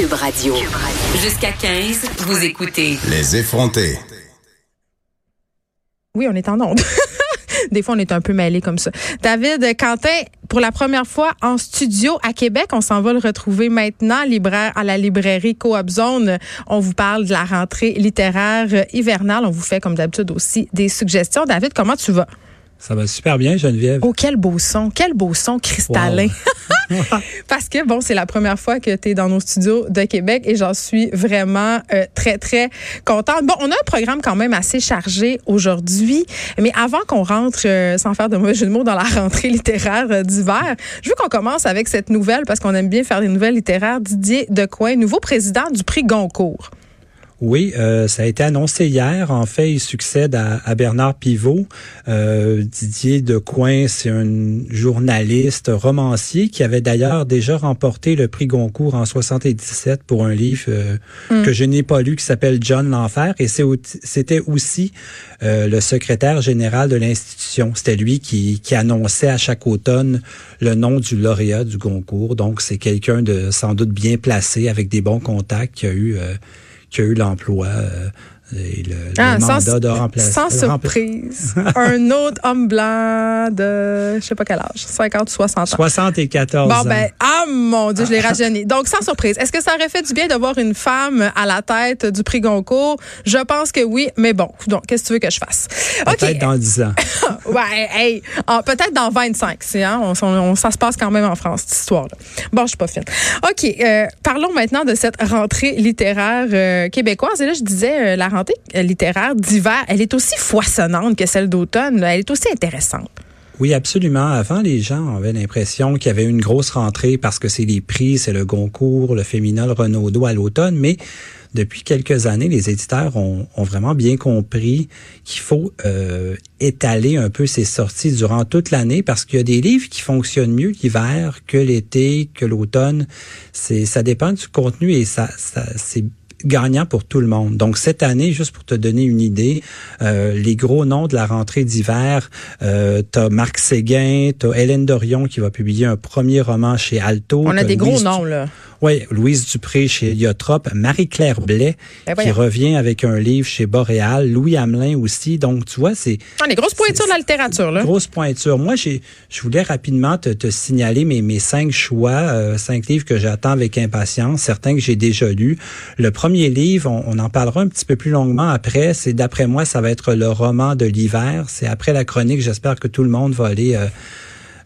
Cube Radio. Jusqu'à 15, vous écoutez Les effrontés. Oui, on est en onde. Des fois, on est un peu mêlés comme ça. David Quentin, pour la première fois en studio à Québec, on s'en va le retrouver maintenant, libraire à la librairie Coop Zone. On vous parle de la rentrée littéraire hivernale. On vous fait, comme d'habitude, aussi des suggestions. David, comment tu vas? Ça va super bien, Geneviève. Oh, quel beau son, quel beau son cristallin. Parce que, bon, c'est la première fois que tu es dans nos studios de Québec et j'en suis vraiment euh, très, très contente. Bon, on a un programme quand même assez chargé aujourd'hui, mais avant qu'on rentre, euh, sans faire de mauvais jeu de mots, dans la rentrée littéraire euh, d'hiver, je veux qu'on commence avec cette nouvelle parce qu'on aime bien faire des nouvelles littéraires. Didier Decoing, nouveau président du prix Goncourt. Oui, euh, ça a été annoncé hier. En fait, il succède à, Bernard Pivot. Euh, Didier Decoing, c'est un journaliste romancier qui avait d'ailleurs déjà remporté le prix Goncourt en 77 pour un livre euh, mm. que je n'ai pas lu qui s'appelle John l'enfer. Et c'était aussi euh, le secrétaire général de l'institution. C'était lui qui, qui annonçait à chaque automne le nom du lauréat du Goncourt. Donc, c'est quelqu'un de sans doute bien placé avec des bons contacts qui a eu qui a eu l'emploi euh, et le, ah, mandat sans, de remplacer. Sans surprise. un autre homme blanc de, je sais pas quel âge, 50 ou 60 ans. 74 bon, ben, ah mon Dieu, je l'ai rajeuni. Donc, sans surprise. Est-ce que ça aurait fait du bien d'avoir une femme à la tête du prix Goncourt? Je pense que oui, mais bon, donc, qu'est-ce que tu veux que je fasse? Peut-être dans 10 ans. ouais, hey, ah, peut-être dans 25. Hein, on, ça se passe quand même en France, cette histoire-là. Bon, je suis pas fine. OK, euh, parlons maintenant de cette rentrée littéraire euh, québécoise. Et là, je disais, euh, la rentrée littéraire d'hiver, elle est aussi foisonnante que celle d'automne. Elle est aussi intéressante. Oui, absolument. Avant, les gens avaient l'impression qu'il y avait une grosse rentrée parce que c'est les prix, c'est le Goncourt, le Féminin, le Renaudot à l'automne, mais depuis quelques années, les éditeurs ont, vraiment bien compris qu'il faut euh, étaler un peu ces sorties durant toute l'année parce qu'il y a des livres qui fonctionnent mieux l'hiver que l'été, que l'automne. C'est ça dépend du contenu et ça, ça c'est gagnant pour tout le monde. Donc cette année, juste pour te donner une idée, euh, les gros noms de la rentrée d'hiver, euh, t'as Marc Séguin, t'as Hélène Dorion qui va publier un premier roman chez Alto. On a des gros noms là. Oui, Louise Dupré chez Liotrop, Marie-Claire Blais ben qui revient avec un livre chez Boréal, Louis Hamelin aussi. Donc, tu vois, c'est... Ah, les grosses pointures de la littérature, là. Grosses pointures. Moi, j'ai, je voulais rapidement te, te signaler mes, mes cinq choix, euh, cinq livres que j'attends avec impatience, certains que j'ai déjà lus. Le premier livre, on, on, en parlera un petit peu plus longuement après, c'est d'après moi, ça va être le roman de l'hiver. C'est après la chronique, j'espère que tout le monde va aller... Euh,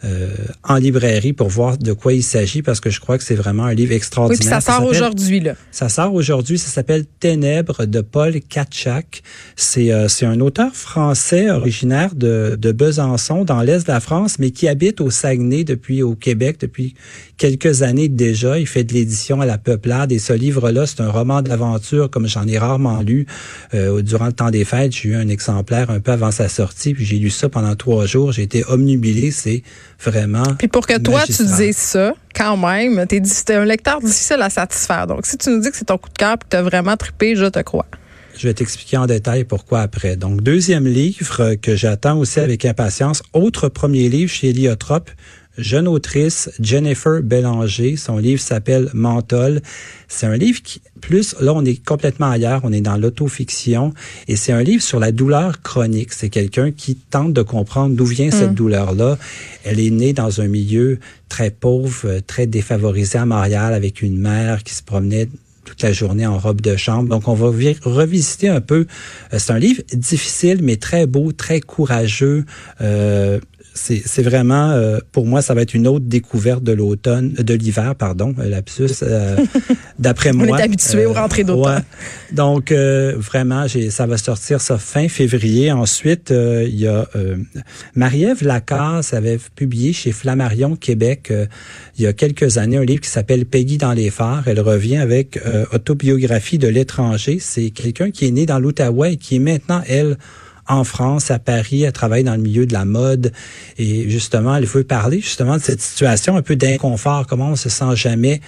euh, en librairie pour voir de quoi il s'agit parce que je crois que c'est vraiment un livre extraordinaire. Oui, puis ça sort aujourd'hui là. Ça sort aujourd'hui, ça s'appelle Ténèbres de Paul Katchak. C'est euh, c'est un auteur français originaire de de Besançon dans l'est de la France mais qui habite au Saguenay depuis au Québec depuis quelques années déjà, il fait de l'édition à la Peuplade et ce livre là, c'est un roman d'aventure comme j'en ai rarement lu euh, durant le temps des fêtes, j'ai eu un exemplaire un peu avant sa sortie puis j'ai lu ça pendant trois jours, j'ai été omnubilé, c'est vraiment. Puis pour que toi, tu dises ça, quand même, tu es, un lecteur difficile à satisfaire. Donc, si tu nous dis que c'est ton coup de cœur et que tu as vraiment trippé, je te crois. Je vais t'expliquer en détail pourquoi après. Donc, deuxième livre que j'attends aussi avec impatience, autre premier livre chez Eliotrope, jeune autrice Jennifer Bélanger. Son livre s'appelle Menthol. C'est un livre qui, plus, là, on est complètement ailleurs, on est dans l'autofiction, et c'est un livre sur la douleur chronique. C'est quelqu'un qui tente de comprendre d'où vient cette mm. douleur-là. Elle est née dans un milieu très pauvre, très défavorisé à Montréal, avec une mère qui se promenait toute la journée en robe de chambre. Donc, on va revisiter un peu. Euh, c'est un livre difficile, mais très beau, très courageux. Euh, c'est vraiment, euh, pour moi, ça va être une autre découverte de l'automne, de l'hiver, pardon, euh, lapsus, euh, d'après moi. On est habitué aux rentrées d'automne. Donc, vraiment, ça va sortir ça fin février. Ensuite, il y a Marie-Ève Lacasse avait publié chez Flammarion, Québec, il y a quelques années, un livre qui s'appelle Peggy dans les phares. Elle revient avec Autobiographie de l'étranger. C'est quelqu'un qui est né dans l'Outaouais et qui est maintenant, elle, en France, à Paris, elle travaille dans le milieu de la mode. Et justement, elle veut parler justement de cette situation un peu d'inconfort, comment on se sent jamais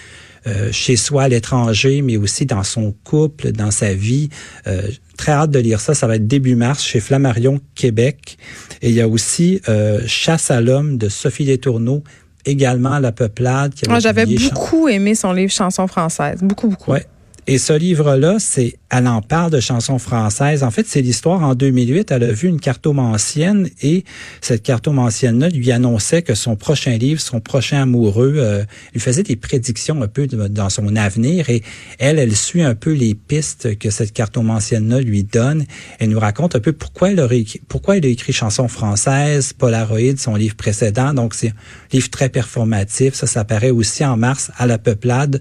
euh, chez soi à l'étranger, mais aussi dans son couple, dans sa vie. Euh, très hâte de lire ça. Ça va être début mars chez Flammarion, Québec. Et il y a aussi euh, Chasse à l'homme de Sophie Letourneau également La Peuplade. Moi, j'avais beaucoup aimé son livre Chansons françaises. Beaucoup, beaucoup. Ouais. Et ce livre-là, c'est, elle en parle de chansons françaises. En fait, c'est l'histoire en 2008. Elle a vu une cartomancienne et cette cartomancienne-là lui annonçait que son prochain livre, son prochain amoureux, euh, lui faisait des prédictions un peu dans son avenir. Et elle, elle suit un peu les pistes que cette cartomancienne-là lui donne. Elle nous raconte un peu pourquoi elle a, pourquoi elle a écrit chansons françaises, Polaroid, son livre précédent. Donc, c'est un livre très performatif. Ça, ça paraît aussi en mars à la Peuplade.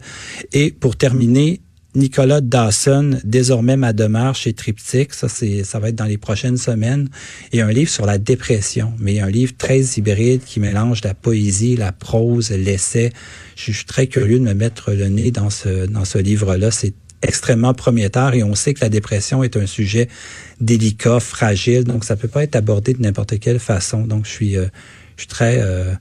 Et pour terminer, Nicolas Dawson, désormais ma demeure chez Triptyque. Ça, c'est, ça va être dans les prochaines semaines. Et un livre sur la dépression, mais un livre très hybride qui mélange la poésie, la prose, l'essai. Je suis très curieux de me mettre le nez dans ce, dans ce livre-là. C'est extrêmement prometteur et on sait que la dépression est un sujet délicat, fragile, donc ça peut pas être abordé de n'importe quelle façon. Donc je suis, euh, je suis très euh,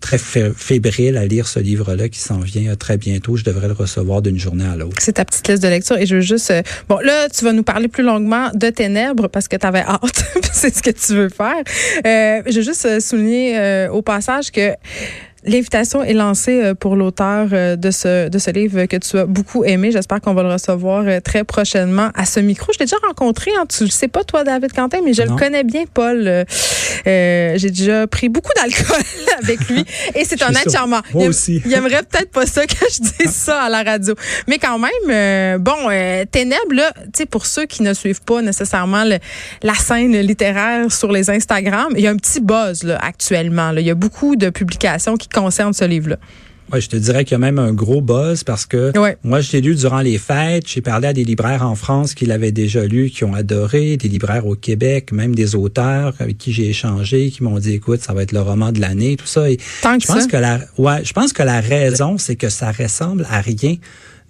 très fébrile à lire ce livre-là qui s'en vient très bientôt. Je devrais le recevoir d'une journée à l'autre. C'est ta petite liste de lecture et je veux juste... Euh, bon, là, tu vas nous parler plus longuement de Ténèbres parce que tu avais hâte. c'est ce que tu veux faire. Euh, je veux juste euh, souligner euh, au passage que L'invitation est lancée euh, pour l'auteur euh, de ce, de ce livre que tu as beaucoup aimé. J'espère qu'on va le recevoir euh, très prochainement à ce micro. Je l'ai déjà rencontré. Hein, tu le sais pas, toi, David Quentin, mais je le connais bien, Paul. Euh, J'ai déjà pris beaucoup d'alcool avec lui et c'est un être charmant. Moi il, aussi. Il aimerait peut-être pas ça que je dise ça à la radio. Mais quand même, bon, Ténèbres, là, tu sais, pour ceux qui ne suivent pas nécessairement le, la scène littéraire sur les Instagram, il y a un petit buzz là, actuellement. Là. Il y a beaucoup de publications qui concerne ce livre-là. Oui, je te dirais qu'il y a même un gros buzz parce que moi, je l'ai lu durant les fêtes. J'ai parlé à des libraires en France qui l'avaient déjà lu, qui ont adoré, des libraires au Québec, même des auteurs avec qui j'ai échangé, qui m'ont dit, écoute, ça va être le roman de l'année, tout ça. Et Tant que je pense ça? que la, ouais, je pense que la raison, c'est que ça ressemble à rien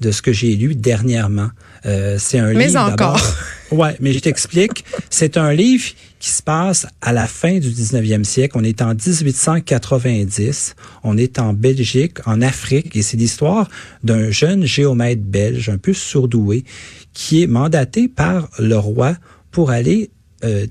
de ce que j'ai lu dernièrement. Euh, c'est un mais livre. encore. Ouais, mais je t'explique. C'est un livre qui se passe à la fin du 19e siècle. On est en 1890. On est en Belgique, en Afrique, et c'est l'histoire d'un jeune géomètre belge, un peu surdoué, qui est mandaté par le roi pour aller euh,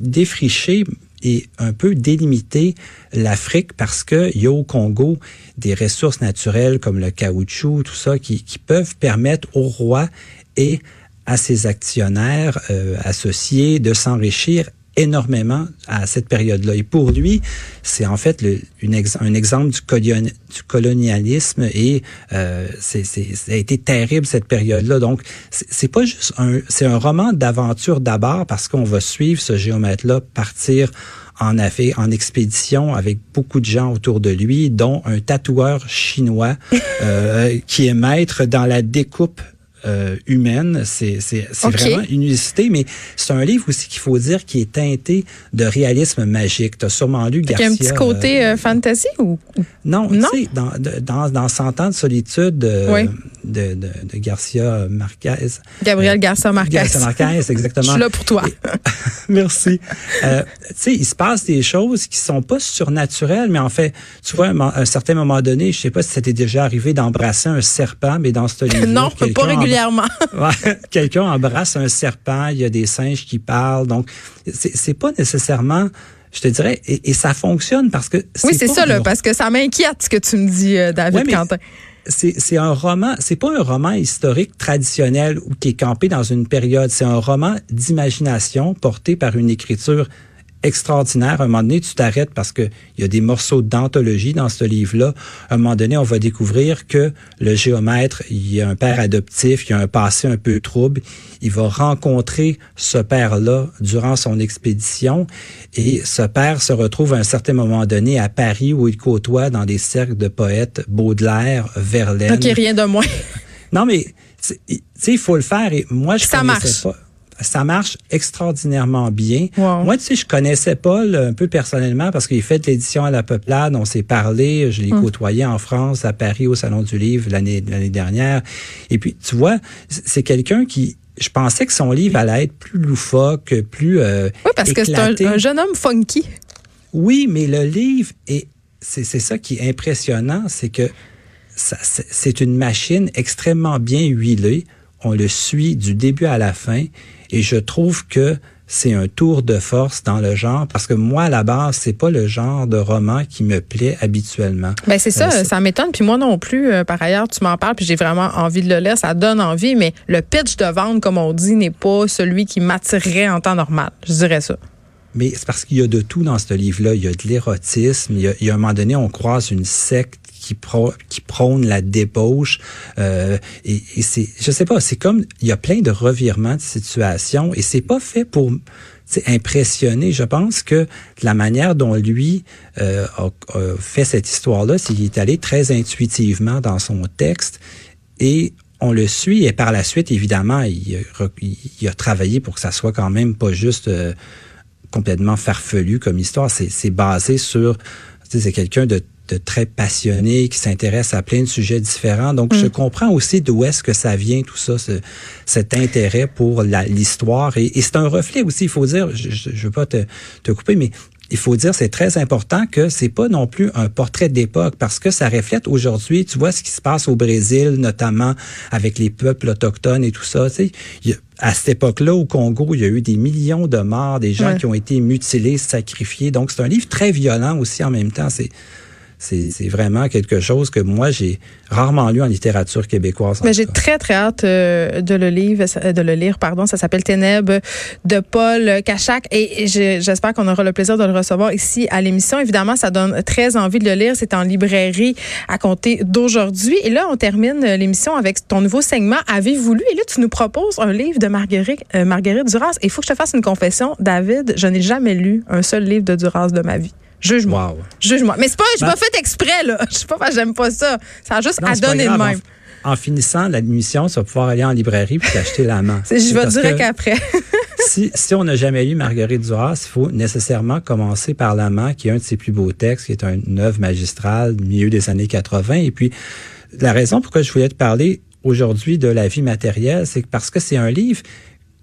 défricher et un peu délimiter l'Afrique parce qu'il y a au Congo des ressources naturelles comme le caoutchouc, tout ça, qui, qui peuvent permettre au roi et à ses actionnaires euh, associés de s'enrichir énormément à cette période-là. Et pour lui, c'est en fait le, une ex, un exemple du, colon, du colonialisme et euh, c'est, c'est, ça a été terrible cette période-là. Donc, c'est, c'est pas juste un, c'est un roman d'aventure d'abord parce qu'on va suivre ce géomètre-là partir en fait en expédition avec beaucoup de gens autour de lui, dont un tatoueur chinois euh, qui est maître dans la découpe euh, humaine. C'est Okay. vraiment une unicité, mais c'est un livre aussi qu'il faut dire qui est teinté de réalisme magique. Tu as sûrement lu Il y Garcia. a un petit côté euh, euh, fantasy ou non, Non? tu sais, dans, dans, dans 100 ans de solitude de, Oui. De, de, de Garcia Marquez. Gabriel Garcia Marquez. Garcia Marquez, Je exactement. suis là pour toi. Merci. Euh, tu sais, il se passe des choses qui sont pas surnaturelles, mais en fait, tu vois, à un certain moment donné, je sais pas si c'était déjà arrivé d'embrasser un serpent, mais dans ce livre non, pas régulièrement. Quelqu'un embrasse un serpent, il y a des singes qui parlent, donc c'est pas nécessairement, je te dirais, et, et ça fonctionne parce que Oui, c'est ça, là, parce que ça m'inquiète ce que tu me dis, euh, David Ouais, mais Quentin. C'est un roman, c'est pas un roman historique traditionnel ou qui est campé dans une période, c'est un roman d'imagination porté par une écriture extraordinaire. À un moment donné, tu t'arrêtes parce que il y a des morceaux d'anthologie dans ce livre-là. À un moment donné, on va découvrir que le géomètre, il y a un père adoptif, il y a un passé un peu trouble. Il va rencontrer ce père-là durant son expédition et ce père se retrouve à un certain moment donné à Paris où il côtoie dans des cercles de poètes Baudelaire, Verlaine. OK, rien de moins. Non, mais tu sais, il faut le faire. Et moi, je Ça connaissais marche. pas. Ça marche extraordinairement bien. Wow. Moi, tu sais, je connaissais Paul un peu personnellement parce qu'il fait de l'édition à la Peuplade. On s'est parlé. Je l'ai Hum. côtoyé en France, à Paris, au Salon du Livre l'année l'année dernière. Et puis, tu vois, c'est quelqu'un qui, je pensais que son livre allait être plus loufoque, plus euh, Oui, parce que c'est un, un jeune homme funky. Oui, mais le livre, est, c'est, c'est ça qui est impressionnant, c'est que ça, c'est, c'est une machine extrêmement bien huilée. On le suit du début à la fin et je trouve que c'est un tour de force dans le genre parce que moi à la base c'est pas le genre de roman qui me plaît habituellement. Ben c'est ça, ça m'étonne puis moi non plus par ailleurs tu m'en parles puis j'ai vraiment envie de le lire, ça donne envie mais le pitch de vente comme on dit n'est pas celui qui m'attirerait en temps normal, je dirais ça. Mais c'est parce qu'il y a de tout dans ce livre-là. Il y a de l'érotisme. Il, y a, un moment donné, on croise une secte qui, prône la débauche. Euh, et, c'est, je sais pas, c'est comme, il y a plein de revirements de situation et c'est pas fait pour impressionner. Je pense que la manière dont lui euh, a, fait cette histoire-là, c'est qu'il est allé très intuitivement dans son texte et on le suit et par la suite, évidemment, il, il, a travaillé pour que ça soit quand même pas juste euh, complètement farfelu comme histoire. C'est basé sur, c'est quelqu'un de, de, très passionné qui s'intéresse à plein de sujets différents. Donc, je mm. comprends aussi d'où est-ce que ça vient tout ça, ce, cet intérêt pour l'histoire. Et, et c'est un reflet aussi, il faut dire, je ne veux pas te, te couper, mais il faut dire, c'est très important que c'est pas non plus un portrait d'époque parce que ça reflète aujourd'hui, tu vois ce qui se passe au Brésil, notamment avec les peuples autochtones et tout ça. Tu sais, à cette époque-là, au Congo, il y a eu des millions de morts, des gens qui ont été mutilés, sacrifiés. Donc, c'est un livre très violent aussi en même temps. C'est c'est vraiment quelque chose que moi j'ai rarement lu en littérature québécoise. Mais j'ai très très hâte euh, de le lire, de le lire pardon. Ça s'appelle Ténèbres de Paul Cachac et j'espère qu'on aura le plaisir de le recevoir ici à l'émission. Évidemment, ça donne très envie de le lire. C'est en librairie à compter d'aujourd'hui. Et là, on termine l'émission avec ton nouveau segment Avez-vous lu? Et là, tu nous proposes un livre de Marguerite euh, Marguerite Duras. Et il faut que je te fasse une confession, David. Je n'ai jamais lu un seul livre de Duras de ma vie. Juge-moi. Juge-moi. Mais c'est pas, je ben, pas fait exprès, là. Je sais pas, j'aime pas ça. Ça a juste à donner le même. En, finissant l'admission, tu vas pouvoir aller en librairie puis t'acheter la main. je vais dire qu'après. si, si on n'a jamais lu Marguerite Duras, il faut nécessairement commencer par l'amant, qui est un de ses plus beaux textes, qui est une œuvre magistrale du milieu des années 80. Et puis, la raison pourquoi je voulais te parler aujourd'hui de la vie matérielle, c'est parce que c'est un livre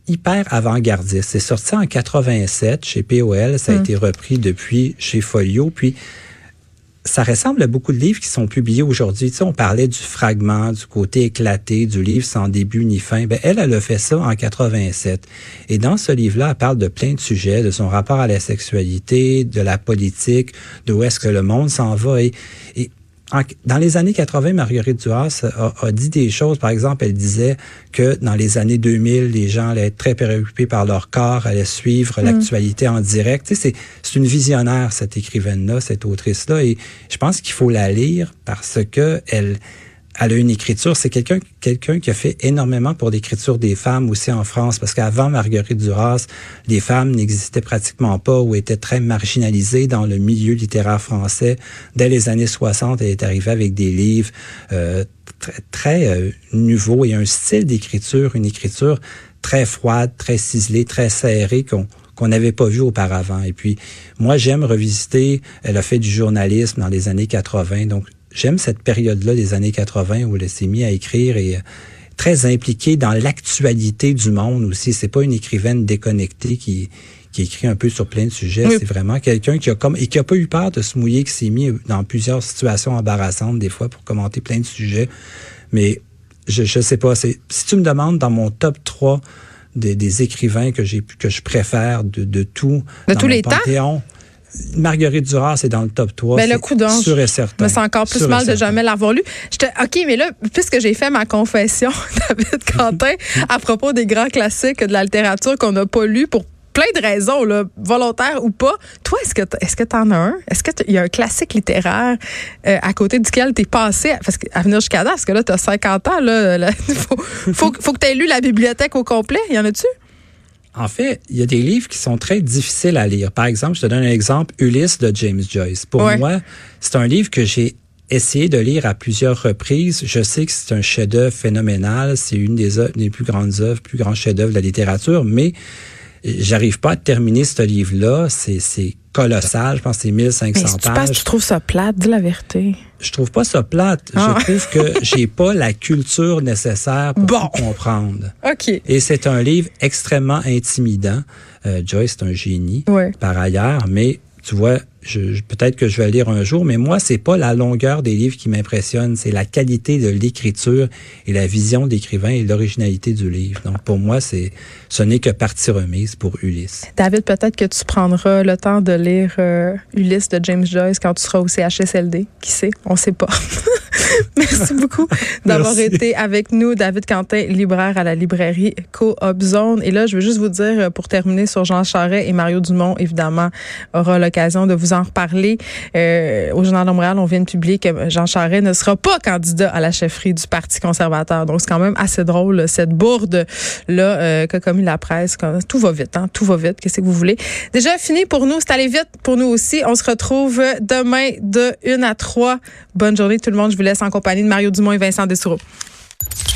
hyper avant-gardiste. C'est sorti en 87 chez POL, ça a mm. été repris depuis chez Folio, puis ça ressemble à beaucoup de livres qui sont publiés aujourd'hui. Tu sais, on parlait du fragment, du côté éclaté, du livre sans début ni fin. Ben, elle, elle a fait ça en 87. Et dans ce livre-là, elle parle de plein de sujets, de son rapport à la sexualité, de la politique, de où est-ce que le monde s'en va. Et, et dans les années 80, Marguerite Duras a, dit des choses. Par exemple, elle disait que dans les années 2000, les gens allaient être très préoccupés par leur corps, allaient suivre mm. l'actualité en direct. Tu sais, c'est une visionnaire, cette écrivaine-là, cette autrice-là. Et je pense qu'il faut la lire parce que elle elle a une écriture. C'est quelqu'un quelqu'un qui a fait énormément pour l'écriture des femmes aussi en France, parce qu'avant Marguerite Duras, les femmes n'existaient pratiquement pas ou étaient très marginalisées dans le milieu littéraire français. Dès les années 60, elle est arrivée avec des livres euh, très, très euh, nouveaux et un style d'écriture, une écriture très froide, très ciselée, très serrée qu'on qu'on n'avait pas vu auparavant. Et puis, moi, j'aime revisiter. Elle a fait du journalisme dans les années 80, donc j'aime cette période-là des années 80 où elle s'est mise à écrire et euh, très impliquée dans l'actualité du monde aussi. C'est pas une écrivaine déconnectée qui qui écrit un peu sur plein de sujets. C'est vraiment quelqu'un qui a comme et qui a pas eu peur de se mouiller, qui s'est mis dans plusieurs situations embarrassantes des fois pour commenter plein de sujets. Mais je je sais pas. Si tu me demandes dans mon top 3 des, des écrivains que j'ai que je préfère de, de tout de tous les temps? Marguerite Duras est dans le top 3. Ben, le coup d'ange. Sûr et certain. Mais c'est encore plus mal de jamais l'avoir lu. OK, mais là, puisque j'ai fait ma confession, David Quentin, à propos des grands classiques de la littérature qu'on n'a pas lu pour plein de raisons, là, volontaires ou pas. Toi, est-ce que est-ce que t'en as un? Est-ce que il y a un classique littéraire euh, à côté duquel t'es passé parce que, à venir jusqu'à là, parce que là t'as 50 ans là, faut, faut, faut que t'aies lu la bibliothèque au complet. Y en a-tu? En fait, il y a des livres qui sont très difficiles à lire. Par exemple, je te donne un exemple, Ulysse de James Joyce. Pour moi, c'est un livre que j'ai essayé de lire à plusieurs reprises. Je sais que c'est un chef-d'œuvre phénoménal, c'est une des, des plus grandes œuvres, plus grands chefs-d'œuvre de la littérature, mais j'arrive pas à terminer ce livre-là. C'est colossal. Je pense que c'est 1500 pages. Tu penses que tu trouves ça plate? Dis la vérité? Je trouve pas ça plate. Je ah. trouve que j'ai pas la culture nécessaire pour comprendre. OK. Et c'est un livre extrêmement intimidant. Euh, Joyce est un génie, par ailleurs, mais tu vois, je, peut-être que je vais lire un jour, mais moi, c'est pas la longueur des livres qui m'impressionne, c'est la qualité de l'écriture et la vision de l'écrivain et l'originalité du livre. Donc, pour moi, c'est ce n'est que partie remise pour Ulysse. David, peut-être que tu prendras le temps de lire euh, Ulysse de James Joyce quand tu seras au CHSLD. Qui sait? On sait pas. Merci beaucoup d'avoir été avec nous, David Quentin, libraire à la librairie Co-op Zone. Et là, je veux juste vous dire, euh, pour terminer sur Jean Charret et Mario Dumont, évidemment, aura l'occasion de vous en reparler. Euh, au Journal de Montréal, on vient de publier que Jean Charret ne sera pas candidat à la chefferie du Parti conservateur. Donc, c'est quand même assez drôle, cette bourde-là euh, qu'a commis la presse. Tout va vite, hein? Tout va vite. Qu'est-ce que vous voulez? Déjà fini pour nous. C'est allé vite pour nous aussi. On se retrouve demain de 1 à 3. Bonne journée tout le monde. Je vous laisse en compagnie de Mario Dumont et Vincent Dessoureau.